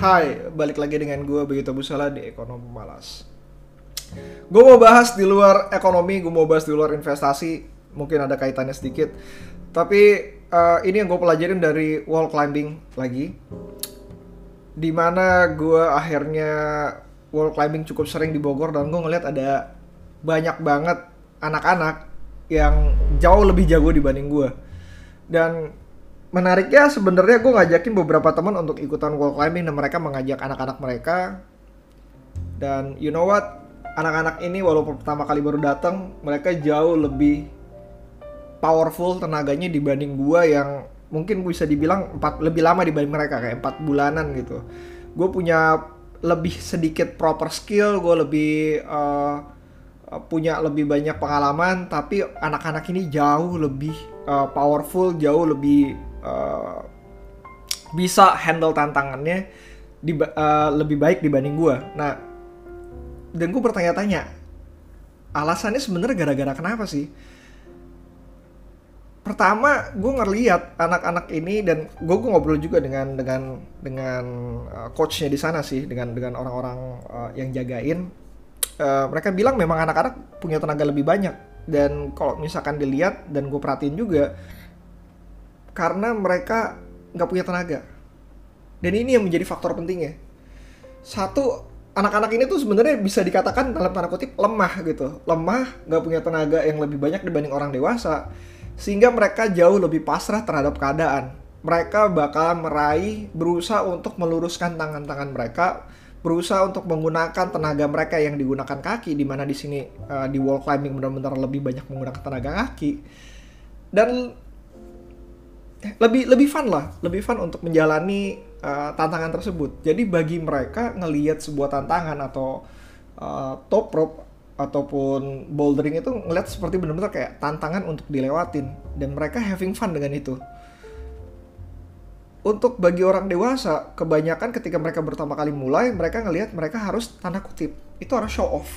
Hai, balik lagi dengan gue begitu Busala di Ekonomi Malas. Gue mau bahas di luar ekonomi, gue mau bahas di luar investasi, mungkin ada kaitannya sedikit. Tapi uh, ini yang gue pelajarin dari wall climbing lagi, di mana gue akhirnya wall climbing cukup sering di Bogor dan gue ngeliat ada banyak banget anak-anak yang jauh lebih jago dibanding gue. Dan menariknya sebenarnya gue ngajakin beberapa teman untuk ikutan wall climbing dan mereka mengajak anak-anak mereka. Dan you know what? Anak-anak ini walaupun pertama kali baru datang mereka jauh lebih powerful tenaganya dibanding gue yang mungkin bisa dibilang empat lebih lama dibanding mereka kayak empat bulanan gitu. Gue punya lebih sedikit proper skill gue lebih uh, punya lebih banyak pengalaman tapi anak-anak ini jauh lebih uh, powerful jauh lebih uh, bisa handle tantangannya di, uh, lebih baik dibanding gue. Nah, dan gue bertanya-tanya, alasannya sebenarnya gara-gara kenapa sih? Pertama, gue ngeliat anak-anak ini dan gue gue ngobrol juga dengan dengan dengan uh, coachnya di sana sih, dengan dengan orang-orang uh, yang jagain. Uh, mereka bilang memang anak-anak punya tenaga lebih banyak dan kalau misalkan dilihat dan gue perhatiin juga karena mereka nggak punya tenaga. Dan ini yang menjadi faktor pentingnya. Satu, anak-anak ini tuh sebenarnya bisa dikatakan dalam tanda kutip lemah gitu. Lemah, nggak punya tenaga yang lebih banyak dibanding orang dewasa. Sehingga mereka jauh lebih pasrah terhadap keadaan. Mereka bakal meraih, berusaha untuk meluruskan tangan-tangan mereka, berusaha untuk menggunakan tenaga mereka yang digunakan kaki, di mana di sini uh, di wall climbing benar-benar lebih banyak menggunakan tenaga kaki. Dan lebih lebih fun lah, lebih fun untuk menjalani uh, tantangan tersebut. Jadi bagi mereka ngelihat sebuah tantangan atau uh, top rope ataupun bouldering itu ngelihat seperti benar-benar kayak tantangan untuk dilewatin dan mereka having fun dengan itu. Untuk bagi orang dewasa, kebanyakan ketika mereka pertama kali mulai, mereka ngelihat mereka harus tanda kutip itu harus show off.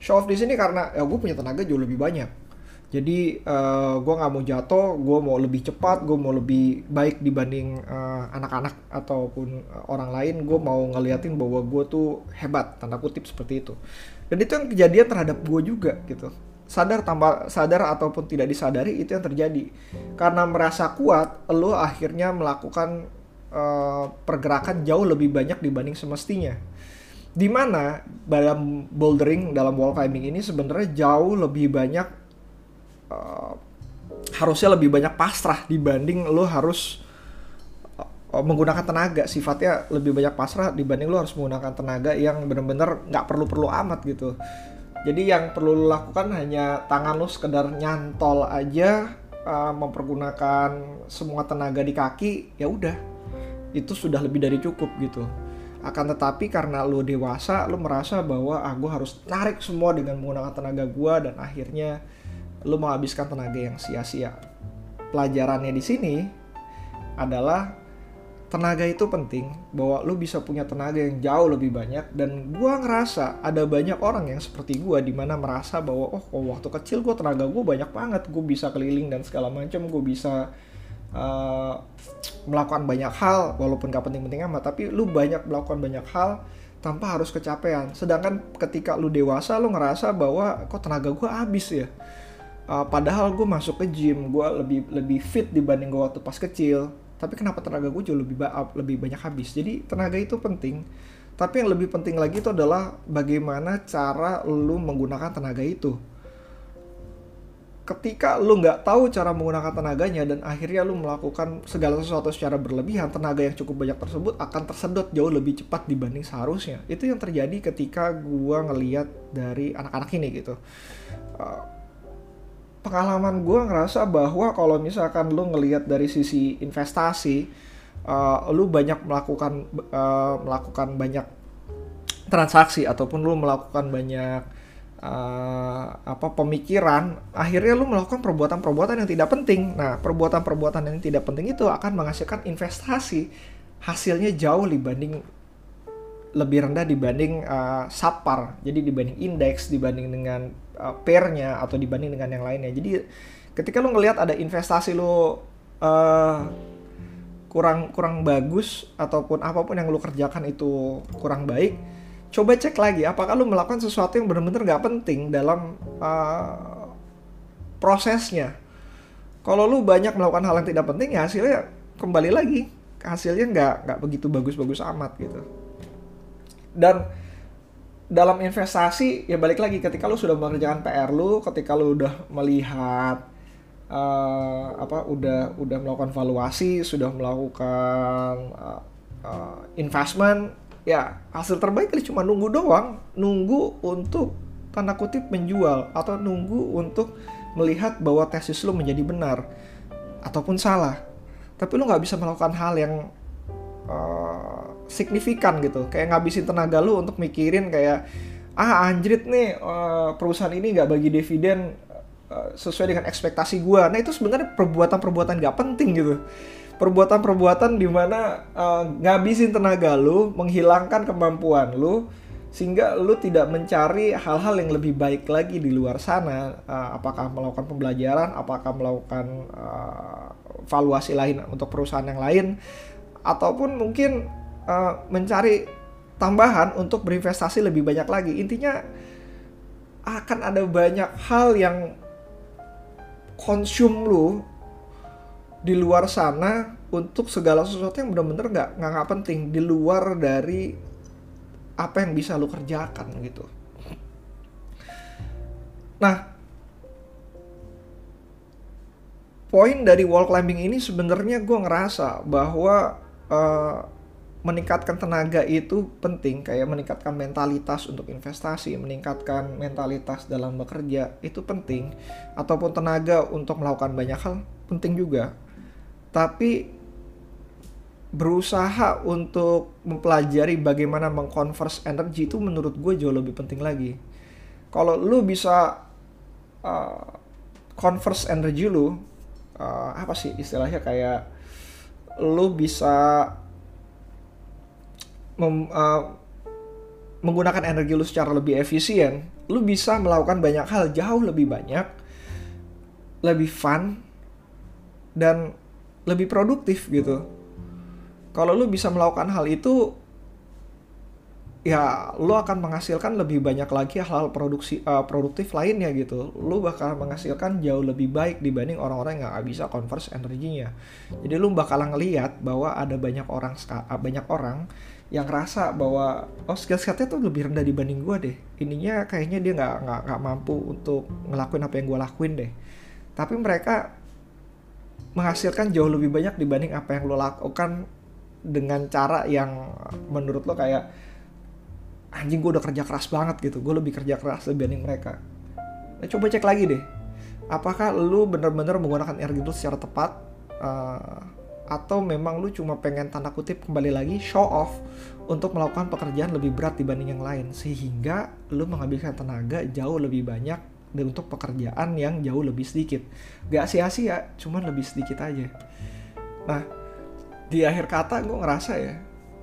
Show off di sini karena ya gue punya tenaga jauh lebih banyak jadi uh, eh, gue nggak mau jatuh gue mau lebih cepat gue mau lebih baik dibanding uh, anak-anak ataupun uh, orang lain. Gue mau ngeliatin bahwa gue tuh hebat tanda kutip seperti itu. Dan itu yang kejadian terhadap gue juga gitu. Sadar tanpa sadar ataupun tidak disadari itu yang terjadi. Karena merasa kuat lo akhirnya melakukan uh, pergerakan jauh lebih banyak dibanding semestinya. Di mana dalam bouldering dalam wall climbing ini sebenarnya jauh lebih banyak uh, harusnya lebih banyak pasrah dibanding lo harus uh, menggunakan tenaga. Sifatnya lebih banyak pasrah dibanding lo harus menggunakan tenaga yang bener-bener nggak perlu-perlu amat gitu. Jadi yang perlu lo lakukan hanya tangan lo sekedar nyantol aja uh, mempergunakan semua tenaga di kaki ya udah. Itu sudah lebih dari cukup gitu. Akan tetapi karena lo dewasa lo merasa bahwa ah harus narik semua dengan menggunakan tenaga gue dan akhirnya lu menghabiskan tenaga yang sia-sia. Pelajarannya di sini adalah tenaga itu penting bahwa lu bisa punya tenaga yang jauh lebih banyak dan gua ngerasa ada banyak orang yang seperti gua di mana merasa bahwa oh, oh waktu kecil gua tenaga gua banyak banget gua bisa keliling dan segala macam gua bisa uh, melakukan banyak hal walaupun gak penting-penting amat tapi lu banyak melakukan banyak hal tanpa harus kecapean sedangkan ketika lu dewasa lu ngerasa bahwa kok tenaga gua habis ya uh, padahal gue masuk ke gym gue lebih lebih fit dibanding gue waktu pas kecil. Tapi kenapa tenaga gue jauh lebih ba lebih banyak habis? Jadi tenaga itu penting. Tapi yang lebih penting lagi itu adalah bagaimana cara lu menggunakan tenaga itu. Ketika lu nggak tahu cara menggunakan tenaganya dan akhirnya lu melakukan segala sesuatu secara berlebihan tenaga yang cukup banyak tersebut akan tersedot jauh lebih cepat dibanding seharusnya. Itu yang terjadi ketika gua ngeliat dari anak-anak ini gitu. Uh, pengalaman gue ngerasa bahwa kalau misalkan lu ngelihat dari sisi investasi, uh, lu banyak melakukan uh, melakukan banyak transaksi ataupun lu melakukan banyak uh, apa pemikiran, akhirnya lu melakukan perbuatan-perbuatan yang tidak penting. Nah, perbuatan-perbuatan yang tidak penting itu akan menghasilkan investasi hasilnya jauh dibanding lebih rendah dibanding uh, sapar. Jadi dibanding indeks, dibanding dengan uh, pairnya atau dibanding dengan yang lainnya. Jadi ketika lo ngelihat ada investasi lo uh, kurang kurang bagus ataupun apa pun yang lu kerjakan itu kurang baik coba cek lagi apakah lu melakukan sesuatu yang benar-benar nggak penting dalam uh, prosesnya. Kalau lu banyak melakukan hal yang tidak penting ya hasilnya kembali lagi. Hasilnya nggak nggak begitu bagus-bagus amat gitu. Dan dalam investasi ya balik lagi ketika lu sudah mengerjakan PR lu ketika lu udah melihat uh, apa udah udah melakukan valuasi sudah melakukan uh, uh, investment ya hasil terbaik kali cuma nunggu doang. Nunggu untuk tanda kutip menjual atau nunggu untuk melihat bahwa tesis lu menjadi benar ataupun salah. Tapi lu nggak bisa melakukan hal yang uh, signifikan gitu kayak ngabisin tenaga lu untuk mikirin kayak ah anjrit nih uh, perusahaan ini nggak bagi dividen Eh, sesuai dengan ekspektasi gue. Nah itu sebenarnya perbuatan-perbuatan gak penting gitu. Perbuatan-perbuatan di mana uh, ngabisin tenaga lu, menghilangkan kemampuan lu, sehingga lu tidak mencari hal-hal yang lebih baik lagi di luar sana. Uh, apakah melakukan pembelajaran, apakah melakukan uh, valuasi lain untuk perusahaan yang lain, ataupun mungkin uh, mencari tambahan untuk berinvestasi lebih banyak lagi. Intinya akan ada banyak hal yang konsum lu di luar sana untuk segala sesuatu yang bener-bener nggak nggak penting di luar dari apa yang bisa lu kerjakan gitu. Nah, poin dari wall climbing ini sebenarnya gue ngerasa bahwa uh, meningkatkan tenaga itu penting kayak meningkatkan mentalitas untuk investasi meningkatkan mentalitas dalam bekerja itu penting. Ataupun tenaga untuk melakukan banyak hal penting juga. Tapi berusaha untuk mempelajari bagaimana mengkonvers energi itu menurut gue jauh lebih penting lagi. Kalau lu bisa uh, converse energi lu uh, apa sih istilahnya kayak lu bisa mem, uh, menggunakan energi lu secara lebih efisien, lu bisa melakukan banyak hal jauh lebih banyak, lebih fun, dan lebih produktif gitu. Kalau lu bisa melakukan hal itu, ya lu akan menghasilkan lebih banyak lagi hal-hal produksi uh, produktif lainnya gitu. Lu bakal menghasilkan jauh lebih baik dibanding orang-orang yang gak bisa converse energinya. Jadi lu bakal ngeliat bahwa ada banyak orang banyak orang yang rasa bahwa oh skill setnya tuh lebih rendah dibanding gue deh ininya kayaknya dia nggak nggak nggak mampu untuk ngelakuin apa yang gue lakuin deh tapi mereka menghasilkan jauh lebih banyak dibanding apa yang lo lakukan dengan cara yang menurut lo kayak anjing gue udah kerja keras banget gitu. Gue lebih kerja keras dibanding mereka. Nah, coba cek lagi deh. Apakah lo bener-bener menggunakan energi itu secara tepat uh, atau memang lu cuma pengen tanda kutip kembali lagi show off untuk melakukan pekerjaan lebih berat dibanding yang lain sehingga lu menghabiskan tenaga jauh lebih banyak dan untuk pekerjaan yang jauh lebih sedikit. Gak sia-sia cuman lebih sedikit aja. Nah di akhir kata gue ngerasa ya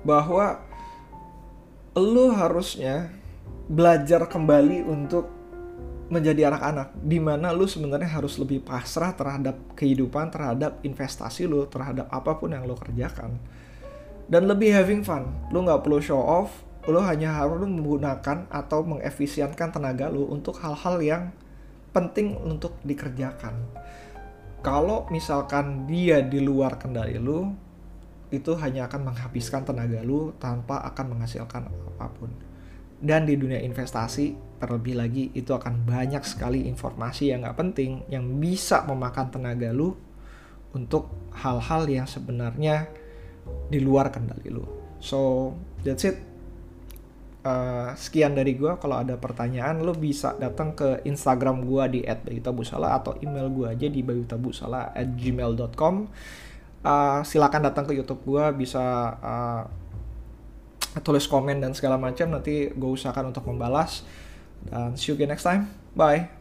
bahwa lu harusnya belajar kembali untuk menjadi anak-anak di mana lu sebenarnya harus lebih pasrah terhadap kehidupan terhadap investasi lu terhadap apa pun yang lu kerjakan. Dan lebih having fun. Lu nggak perlu show off lu hanya harus menggunakan atau mengefisienkan tenaga lu untuk hal-hal yang penting untuk dikerjakan. Kalau misalkan dia di luar kendali lu itu hanya akan menghabiskan tenaga lu tanpa akan menghasilkan apa pun dan di dunia investasi terlebih lagi itu akan banyak sekali informasi yang nggak penting yang bisa memakan tenaga lu untuk hal-hal yang sebenarnya di luar kendali lu. So that's it. Uh, sekian dari gue. Kalau ada pertanyaan, lo bisa datang ke Instagram gue di @bayutabusala atau email gue aja di bayutabusala@gmail.com. Uh, silakan datang ke YouTube gue, bisa uh, tulis komen dan segala macam. Nanti gue usahakan untuk membalas. Dan see you again next time. Bye